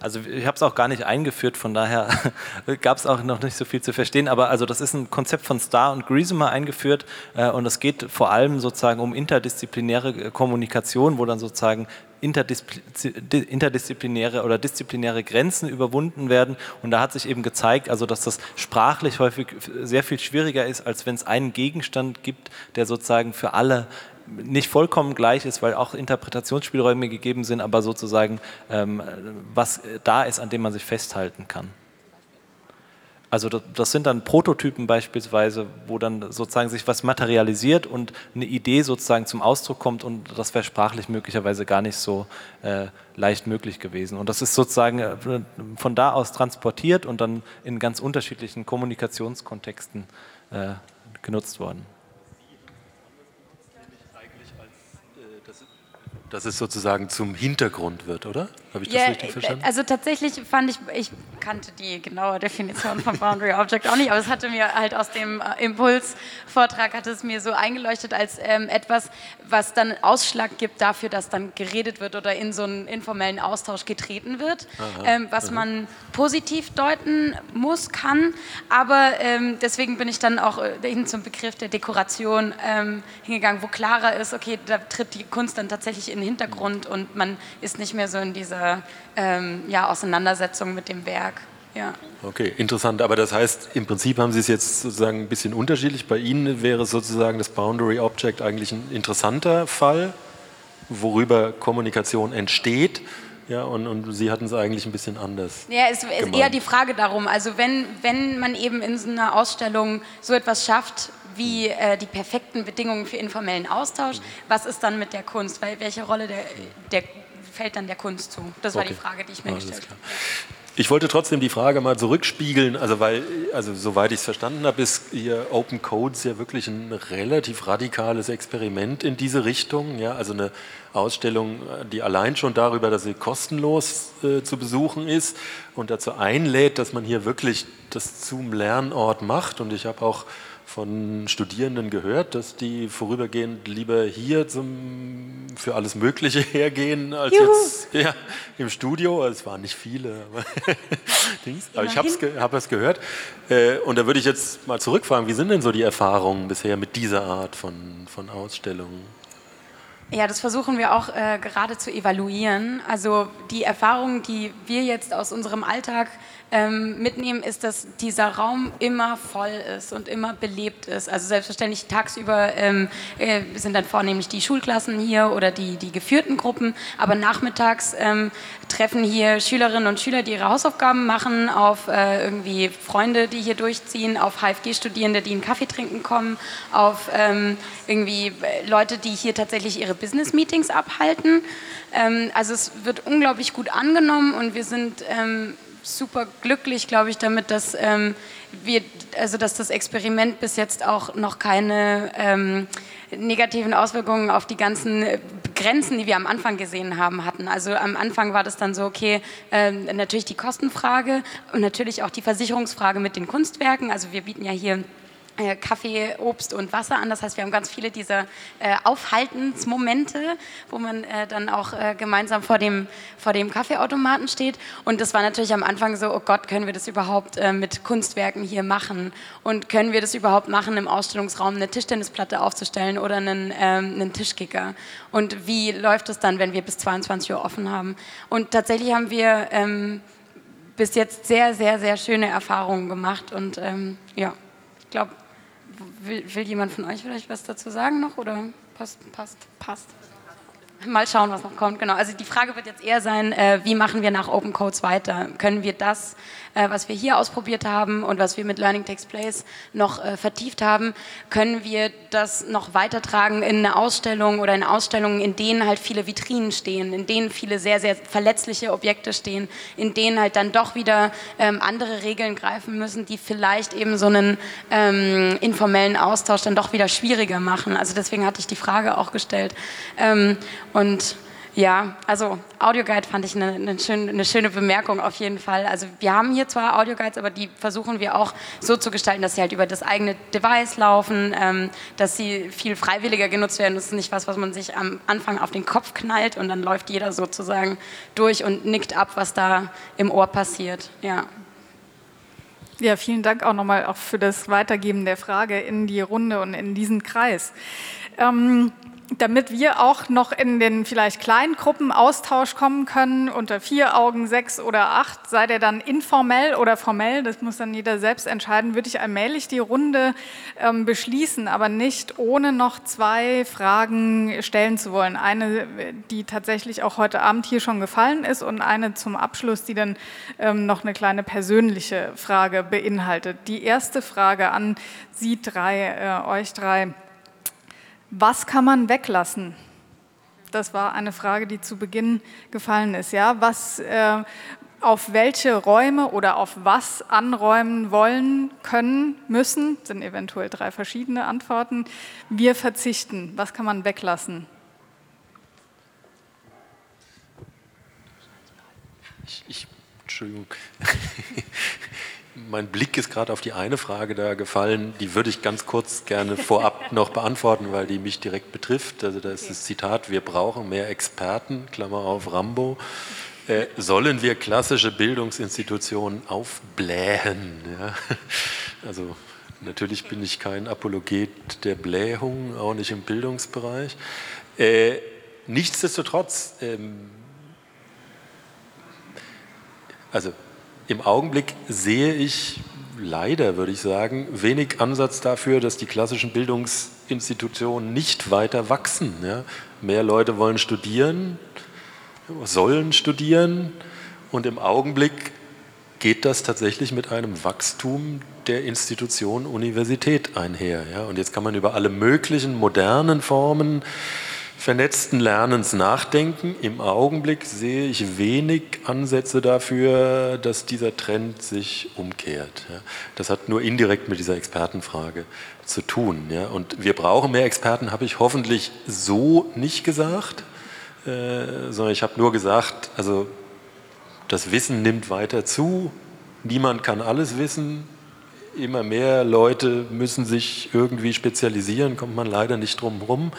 Also ich habe es auch gar nicht eingeführt, von daher gab es auch noch nicht so viel zu verstehen. Aber also das ist ein Konzept von Starr und Griesemer eingeführt äh, und es geht vor allem sozusagen um interdisziplinäre äh, Kommunikation, wo dann sozusagen interdisziplinäre oder disziplinäre Grenzen überwunden werden. Und da hat sich eben gezeigt, also dass das sprachlich häufig sehr viel schwieriger ist, als wenn es einen Gegenstand gibt, der sozusagen für alle nicht vollkommen gleich ist, weil auch Interpretationsspielräume gegeben sind, aber sozusagen ähm, was da ist, an dem man sich festhalten kann. Also das sind dann Prototypen beispielsweise, wo dann sozusagen sich was materialisiert und eine Idee sozusagen zum Ausdruck kommt und das wäre sprachlich möglicherweise gar nicht so äh, leicht möglich gewesen. Und das ist sozusagen äh, von da aus transportiert und dann in ganz unterschiedlichen Kommunikationskontexten äh, genutzt worden.
Dass es sozusagen zum Hintergrund wird, oder? Habe ich das
yeah,
richtig verstanden?
Also tatsächlich fand ich, ich kannte die genaue Definition von Boundary Object auch nicht, aber es hatte mir halt aus dem äh, Impulsvortrag hat es mir so eingeleuchtet als ähm, etwas, was dann Ausschlag gibt dafür, dass dann geredet wird oder in so einen informellen Austausch getreten wird, ähm, was aha. man positiv deuten muss, kann. Aber ähm, deswegen bin ich dann auch äh, hin zum Begriff der Dekoration ähm, hingegangen, wo klarer ist, okay, da tritt die Kunst dann tatsächlich in den Hintergrund und man ist nicht mehr so in dieser ähm, ja, Auseinandersetzung mit dem Werk. Ja.
Okay, interessant. Aber das heißt, im Prinzip haben Sie es jetzt sozusagen ein bisschen unterschiedlich. Bei Ihnen wäre sozusagen das Boundary Object eigentlich ein interessanter Fall, worüber Kommunikation entsteht. Ja, und, und Sie hatten es eigentlich ein bisschen anders.
Ja, es ist eher die Frage darum, also wenn, wenn man eben in so einer Ausstellung so etwas schafft, wie äh, die perfekten Bedingungen für informellen Austausch, was ist dann mit der Kunst? Weil, welche Rolle der, der fällt dann der Kunst zu? Das war okay. die Frage, die ich mir Alles gestellt habe.
Ich wollte trotzdem die Frage mal zurückspiegeln, also weil, also soweit ich es verstanden habe, ist hier Open Codes ja wirklich ein relativ radikales Experiment in diese Richtung. Ja, also eine Ausstellung, die allein schon darüber, dass sie kostenlos äh, zu besuchen ist und dazu einlädt, dass man hier wirklich das zum Lernort macht. Und ich habe auch von Studierenden gehört, dass die vorübergehend lieber hier zum, für alles Mögliche hergehen, als Juhu. jetzt ja, im Studio. Es waren nicht viele, aber, aber ich habe es hab gehört. Äh, und da würde ich jetzt mal zurückfragen, wie sind denn so die Erfahrungen bisher mit dieser Art von, von Ausstellungen?
Ja, das versuchen wir auch äh, gerade zu evaluieren. Also die Erfahrungen, die wir jetzt aus unserem Alltag ähm, mitnehmen, ist, dass dieser Raum immer voll ist und immer belebt ist. Also selbstverständlich tagsüber ähm, äh, sind dann vornehmlich die Schulklassen hier oder die, die geführten Gruppen, aber nachmittags ähm, treffen hier Schülerinnen und Schüler, die ihre Hausaufgaben machen, auf äh, irgendwie Freunde, die hier durchziehen, auf HFG-Studierende, die einen Kaffee trinken kommen, auf ähm, irgendwie Leute, die hier tatsächlich ihre Business-Meetings abhalten. Ähm, also es wird unglaublich gut angenommen und wir sind ähm, super glücklich, glaube ich, damit, dass ähm, wir, also dass das Experiment bis jetzt auch noch keine ähm, negativen Auswirkungen auf die ganzen Grenzen, die wir am Anfang gesehen haben, hatten. Also am Anfang war das dann so, okay, äh, natürlich die Kostenfrage und natürlich auch die Versicherungsfrage mit den Kunstwerken. Also wir bieten ja hier äh, Kaffee, Obst und Wasser an. Das heißt, wir haben ganz viele dieser äh, Aufhaltensmomente, wo man äh, dann auch äh, gemeinsam vor dem, vor dem Kaffeeautomaten steht. Und das war natürlich am Anfang so, oh Gott, können wir das überhaupt äh, mit Kunstwerken hier machen? Und können wir das überhaupt machen, im Ausstellungsraum eine Tischtennisplatte aufzustellen oder einen, ähm, einen Tischkicker? Und wie läuft es dann, wenn wir bis 22 Uhr offen haben? Und tatsächlich haben wir ähm, bis jetzt sehr, sehr, sehr schöne Erfahrungen gemacht. Und ähm, ja, ich glaube, Will, will, jemand von euch vielleicht was dazu sagen noch oder passt? Passt. passt. Mal schauen, was noch kommt. Genau. Also die Frage wird jetzt eher sein, äh, wie machen wir nach Open Codes weiter? Können wir das, äh, was wir hier ausprobiert haben und was wir mit Learning Takes Place noch äh, vertieft haben, können wir das noch weitertragen in eine Ausstellung oder in Ausstellungen, in denen halt viele Vitrinen stehen, in denen viele sehr, sehr verletzliche Objekte stehen, in denen halt dann doch wieder ähm, andere Regeln greifen müssen, die vielleicht eben so einen ähm, informellen Austausch dann doch wieder schwieriger machen. Also deswegen hatte ich die Frage auch gestellt. Ähm, und ja, also Audioguide fand ich eine, eine, schöne, eine, schöne, Bemerkung auf jeden Fall. Also wir haben hier zwar Audioguides, aber die versuchen wir auch so zu gestalten, dass sie halt über das eigene Device laufen, ähm, dass sie viel freiwilliger genutzt werden. Das ist nicht was, was man sich am Anfang auf den Kopf knallt und dann läuft jeder sozusagen durch und nickt ab, was da im Ohr passiert. Ja.
Ja, vielen Dank auch nochmal auch für das Weitergeben der Frage in die Runde und in diesen Kreis. Ähm, damit wir auch noch in den vielleicht kleinen Gruppen Austausch kommen können, unter vier Augen, sechs oder acht, sei der dann informell oder formell, das muss dann jeder selbst entscheiden, würde ich allmählich die Runde ähm, beschließen, aber nicht ohne noch zwei Fragen stellen zu wollen. Eine, die tatsächlich auch heute Abend hier schon gefallen ist und eine zum Abschluss, die dann ähm, noch eine kleine persönliche Frage beinhaltet. Die erste Frage an Sie drei, äh, euch drei. Was kann man weglassen? Das war eine Frage, die zu Beginn gefallen ist. Ja, was, äh, auf welche Räume oder auf was anräumen wollen, können, müssen, sind eventuell drei verschiedene Antworten. Wir verzichten. Was kann man weglassen?
Ich, ich Entschuldigung. Mein Blick ist gerade auf die eine Frage da gefallen, die würde ich ganz kurz gerne vorab noch beantworten, weil die mich direkt betrifft. Also da ist das Zitat, wir brauchen mehr Experten, Klammer auf Rambo. Äh, sollen wir klassische Bildungsinstitutionen aufblähen? Ja? Also natürlich bin ich kein Apologet der Blähung, auch nicht im Bildungsbereich. Äh, nichtsdestotrotz, ähm, also im Augenblick sehe ich leider, würde ich sagen, wenig Ansatz dafür, dass die klassischen Bildungsinstitutionen nicht weiter wachsen. Ja? Mehr Leute wollen studieren, sollen studieren und im Augenblick geht das tatsächlich mit einem Wachstum der Institution Universität einher. Ja? Und jetzt kann man über alle möglichen modernen Formen vernetzten Lernens nachdenken. Im Augenblick sehe ich wenig Ansätze dafür, dass dieser Trend sich umkehrt. Das hat nur indirekt mit dieser Expertenfrage zu tun. Und wir brauchen mehr Experten, habe ich hoffentlich so nicht gesagt, äh, sondern ich habe nur gesagt, also das Wissen nimmt weiter zu, niemand kann alles wissen, immer mehr Leute müssen sich irgendwie spezialisieren, kommt man leider nicht drum herum.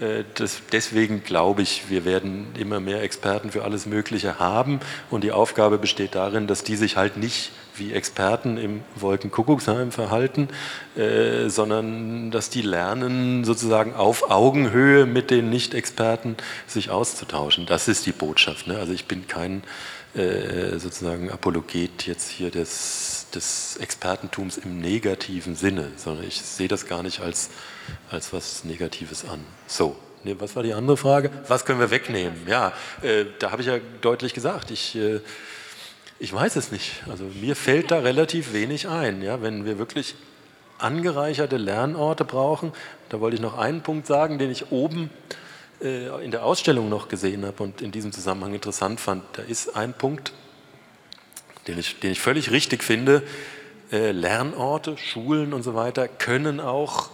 Äh, das, deswegen glaube ich, wir werden immer mehr Experten für alles Mögliche haben und die Aufgabe besteht darin, dass die sich halt nicht wie Experten im Wolkenkuckucksheim verhalten, äh, sondern dass die lernen, sozusagen auf Augenhöhe mit den Nicht-Experten sich auszutauschen. Das ist die Botschaft. Ne? Also ich bin kein äh, sozusagen Apologet jetzt hier des, des Expertentums im negativen Sinne, sondern ich sehe das gar nicht als, als was Negatives an. So, nee, was war die andere Frage? Was können wir wegnehmen? Ja, äh, da habe ich ja deutlich gesagt, ich, äh, ich weiß es nicht. Also mir fällt da relativ wenig ein. Ja, wenn wir wirklich angereicherte Lernorte brauchen, da wollte ich noch einen Punkt sagen, den ich oben äh, in der Ausstellung noch gesehen habe und in diesem Zusammenhang interessant fand. Da ist ein Punkt, den ich, den ich völlig richtig finde. Äh, Lernorte, Schulen und so weiter können auch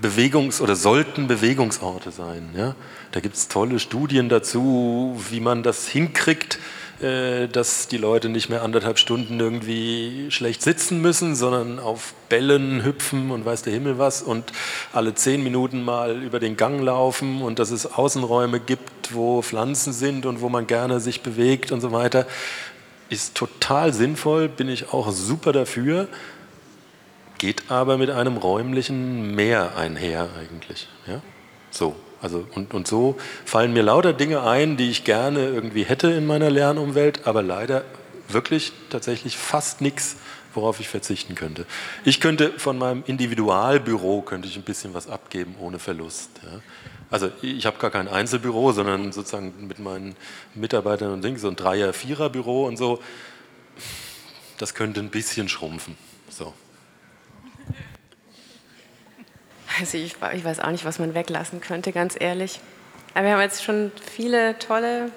Bewegungs- oder sollten Bewegungsorte sein. Ja? Da gibt es tolle Studien dazu, wie man das hinkriegt, äh, dass die Leute nicht mehr anderthalb Stunden irgendwie schlecht sitzen müssen, sondern auf Bällen hüpfen und weiß der Himmel was und alle zehn Minuten mal über den Gang laufen und dass es Außenräume gibt, wo Pflanzen sind und wo man gerne sich bewegt und so weiter, ist total sinnvoll, bin ich auch super dafür, geht aber mit einem räumlichen Mehr einher eigentlich. Ja? So. Also und, und so fallen mir lauter Dinge ein, die ich gerne irgendwie hätte in meiner Lernumwelt, aber leider wirklich tatsächlich fast nichts, worauf ich verzichten könnte. Ich könnte von meinem Individualbüro könnte ich ein bisschen was abgeben ohne Verlust. Ja. Also ich habe gar kein Einzelbüro, sondern sozusagen mit meinen Mitarbeitern und Dingen so ein Dreier-, Vierer-Büro und so. Das könnte ein bisschen schrumpfen. So.
Also ich, ich weiß auch nicht, was man weglassen könnte, ganz ehrlich. Aber wir haben jetzt schon viele tolle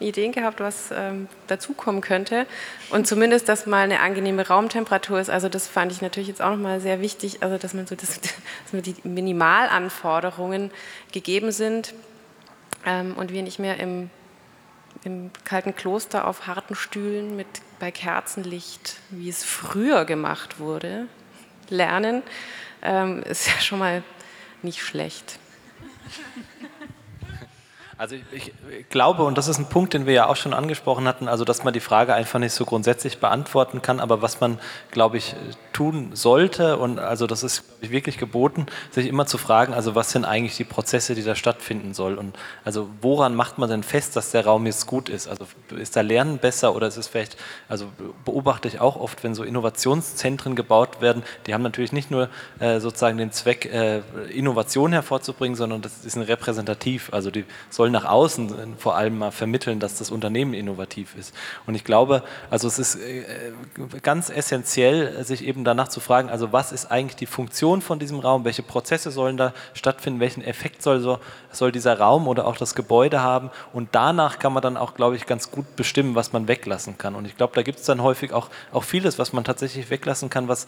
Ideen gehabt, was ähm, dazukommen könnte. Und zumindest, dass mal eine angenehme Raumtemperatur ist. Also das fand ich natürlich jetzt auch nochmal sehr wichtig, also dass man so das, dass die Minimalanforderungen gegeben sind ähm, und wir nicht mehr im, im kalten Kloster auf harten Stühlen mit bei Kerzenlicht, wie es früher gemacht wurde, lernen, ähm, ist ja schon mal nicht schlecht.
Also ich, ich, glaube, und das ist ein Punkt, den wir ja auch schon angesprochen hatten, also dass man die Frage einfach nicht so grundsätzlich beantworten kann, aber was man, glaube ich, tun sollte, und also das ist ich, wirklich geboten, sich immer zu fragen, also was sind eigentlich die Prozesse, die da stattfinden sollen und also woran macht man denn fest, dass der Raum jetzt gut ist? Also ist da Lernen besser oder ist es vielleicht, also beobachte ich auch oft, wenn so Innovationszentren gebaut werden, die haben natürlich nicht nur äh, sozusagen den Zweck, äh, Innovation hervorzubringen, sondern das ist ein repräsentativ, also die sollen nach außen vor allem mal vermitteln, dass das Unternehmen innovativ ist. Und ich glaube, also es ist äh, ganz essentiell, sich eben danach zu fragen, also was ist eigentlich die Funktion von diesem Raum, welche Prozesse sollen da stattfinden, welchen Effekt soll, so, soll dieser Raum oder auch das Gebäude haben. Und danach kann man dann auch, glaube ich, ganz gut bestimmen, was man weglassen kann. Und ich glaube, da gibt es dann häufig auch, auch vieles, was man tatsächlich weglassen kann, was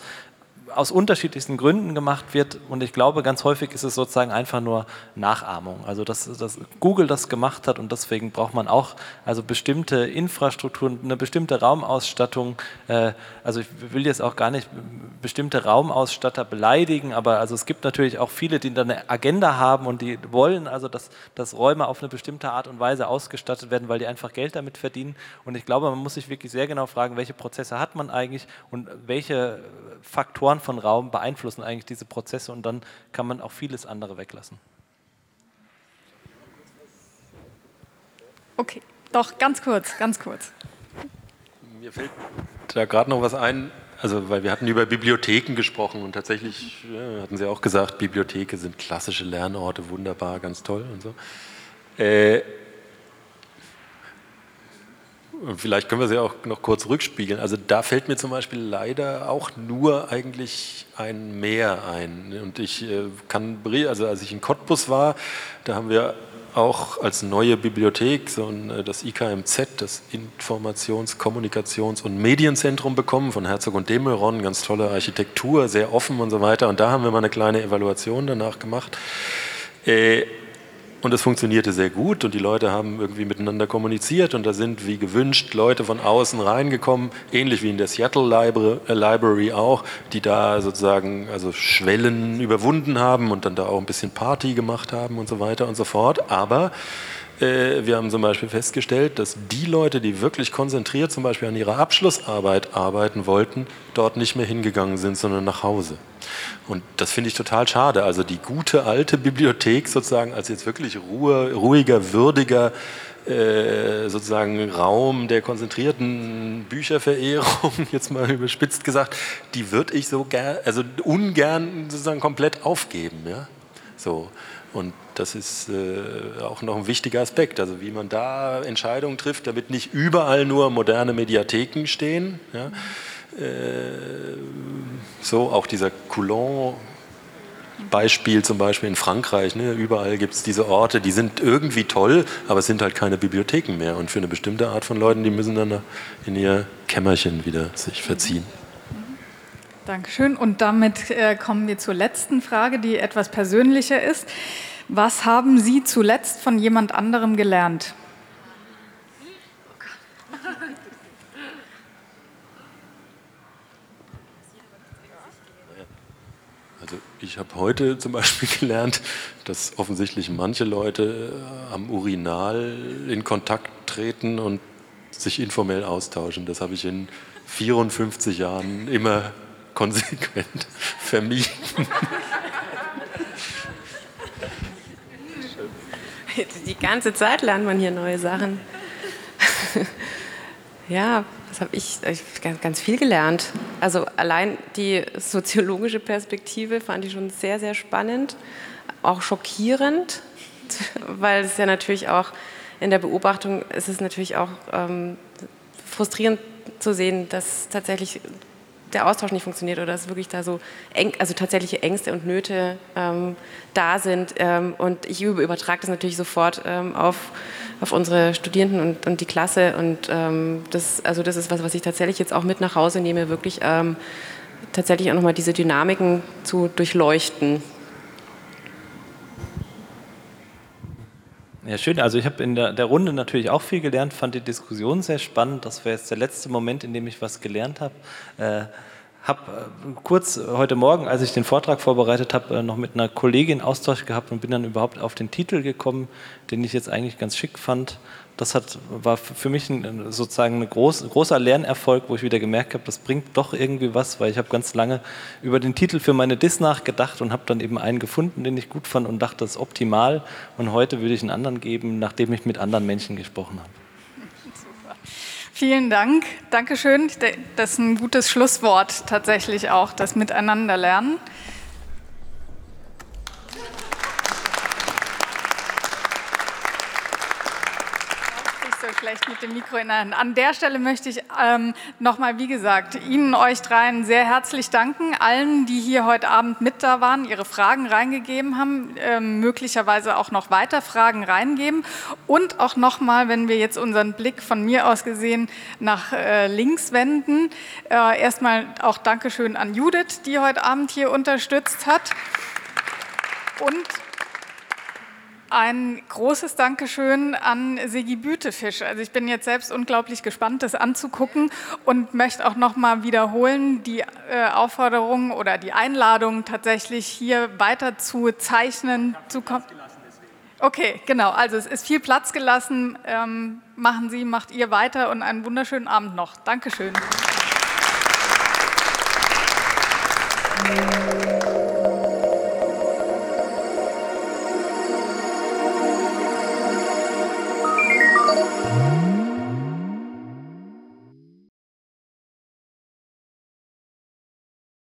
aus unterschiedlichsten Gründen gemacht wird. Und ich glaube, ganz häufig ist es sozusagen einfach nur Nachahmung. Also, dass, dass Google das gemacht hat und deswegen braucht man auch also bestimmte Infrastrukturen, eine bestimmte Raumausstattung. Äh, also, ich will jetzt auch gar nicht bestimmte Raumausstatter beleidigen, aber also es gibt natürlich auch viele, die da eine Agenda haben und die wollen also, dass, dass Räume auf eine bestimmte Art und Weise ausgestattet werden, weil die einfach Geld damit verdienen. Und ich glaube, man muss sich wirklich sehr genau fragen, welche Prozesse hat man eigentlich und welche Faktoren von Raum beeinflussen eigentlich diese Prozesse und dann kann man auch vieles andere weglassen.
Okay, doch, ganz kurz, ganz kurz.
Mir fällt da gerade noch was ein, also weil wir hatten über Bibliotheken gesprochen und tatsächlich ja, hatten Sie auch gesagt, Bibliotheken sind klassische Lernorte, wunderbar, ganz toll und so. Äh, Vielleicht können wir sie auch noch kurz rückspiegeln. Also da fällt mir zum Beispiel leider auch nur eigentlich ein Meer ein. Und ich äh, kann, also als ich in Cottbus war, da haben wir auch als neue Bibliothek so ein, äh, das IKMZ, das Informations-, Kommunikations- und Medienzentrum bekommen von Herzog und Demeron, ganz tolle Architektur, sehr offen und so weiter. Und da haben wir mal eine kleine Evaluation danach gemacht. Äh, und es funktionierte sehr gut und die Leute haben irgendwie miteinander kommuniziert und da sind wie gewünscht Leute von außen reingekommen, ähnlich wie in der Seattle Library auch, die da sozusagen also Schwellen überwunden haben und dann da auch ein bisschen Party gemacht haben und so weiter und so fort. Aber äh, wir haben zum Beispiel festgestellt, dass die Leute, die wirklich konzentriert zum Beispiel an ihrer Abschlussarbeit arbeiten wollten, dort nicht mehr hingegangen sind, sondern nach Hause. Und das finde ich total schade. Also die gute alte Bibliothek sozusagen als jetzt wirklich Ruhe, ruhiger, würdiger äh, sozusagen Raum der konzentrierten Bücherverehrung, jetzt mal überspitzt gesagt, die würde ich so gern, also ungern sozusagen komplett aufgeben. Ja? So. Und das ist äh, auch noch ein wichtiger Aspekt, also wie man da Entscheidungen trifft, damit nicht überall nur moderne Mediatheken stehen. Ja? Äh, so auch dieser Coulon Beispiel zum Beispiel in Frankreich. Ne? Überall gibt es diese Orte, die sind irgendwie toll, aber es sind halt keine Bibliotheken mehr. Und für eine bestimmte Art von Leuten, die müssen dann in ihr Kämmerchen wieder sich verziehen.
Dankeschön. Und damit äh, kommen wir zur letzten Frage, die etwas persönlicher ist. Was haben Sie zuletzt von jemand anderem gelernt?
Also ich habe heute zum Beispiel gelernt, dass offensichtlich manche Leute äh, am Urinal in Kontakt treten und sich informell austauschen. Das habe ich in 54 Jahren immer konsequent vermieden.
Die ganze Zeit lernt man hier neue Sachen. Ja, das habe ich, ich ganz, ganz viel gelernt. Also allein die soziologische Perspektive fand ich schon sehr, sehr spannend, auch schockierend, weil es ja natürlich auch in der Beobachtung ist es natürlich auch ähm, frustrierend zu sehen, dass tatsächlich der Austausch nicht funktioniert oder dass wirklich da so eng, also tatsächliche Ängste und Nöte ähm, da sind. Ähm, und ich übertrage das natürlich sofort ähm, auf, auf unsere Studierenden und, und die Klasse. Und ähm, das, also das ist was, was ich tatsächlich jetzt auch mit nach Hause nehme, wirklich ähm, tatsächlich auch nochmal diese Dynamiken zu durchleuchten.
Ja, schön. Also ich habe in der, der, Runde natürlich auch viel gelernt, fand die Diskussion sehr spannend. Das wäre jetzt der letzte Moment, in dem ich was gelernt habe. Äh, habe äh, kurz heute Morgen, als ich den Vortrag vorbereitet habe, äh, noch mit einer Kollegin Austausch gehabt und bin dann überhaupt auf den Titel gekommen, den ich jetzt eigentlich ganz schick fand das hat, war für mich ein, sozusagen ein groß, großer Lernerfolg, wo ich wieder gemerkt habe, das bringt doch irgendwie was, weil ich habe ganz lange über den Titel für meine Dis nachgedacht und habe dann eben einen gefunden, den ich gut fand und dachte, das ist optimal. Und heute würde ich einen anderen geben, nachdem ich mit anderen Menschen gesprochen habe.
Super. Vielen Dank. Dankeschön. Das ist ein gutes Schlusswort tatsächlich auch, das Miteinanderlernen. Schlecht mit dem Mikro in der Hand. An der Stelle möchte ich ähm, nochmal, wie gesagt, Ihnen, euch dreien sehr herzlich danken. Allen, die hier heute Abend mit da waren, ihre Fragen reingegeben haben, ähm, möglicherweise auch noch weiter Fragen reingeben. Und auch nochmal, wenn wir jetzt unseren Blick von mir aus gesehen nach äh, links wenden, äh, erstmal auch Dankeschön an Judith, die heute Abend hier unterstützt hat. Und ein großes Dankeschön an Sigi Bütefisch. Also ich bin jetzt selbst unglaublich gespannt, das anzugucken und möchte auch noch mal wiederholen die äh, Aufforderung oder die Einladung tatsächlich hier weiter zu zeichnen zu kommen. Okay, genau. Also es ist viel Platz gelassen. Ähm, machen Sie, macht ihr weiter und einen wunderschönen Abend noch. Dankeschön.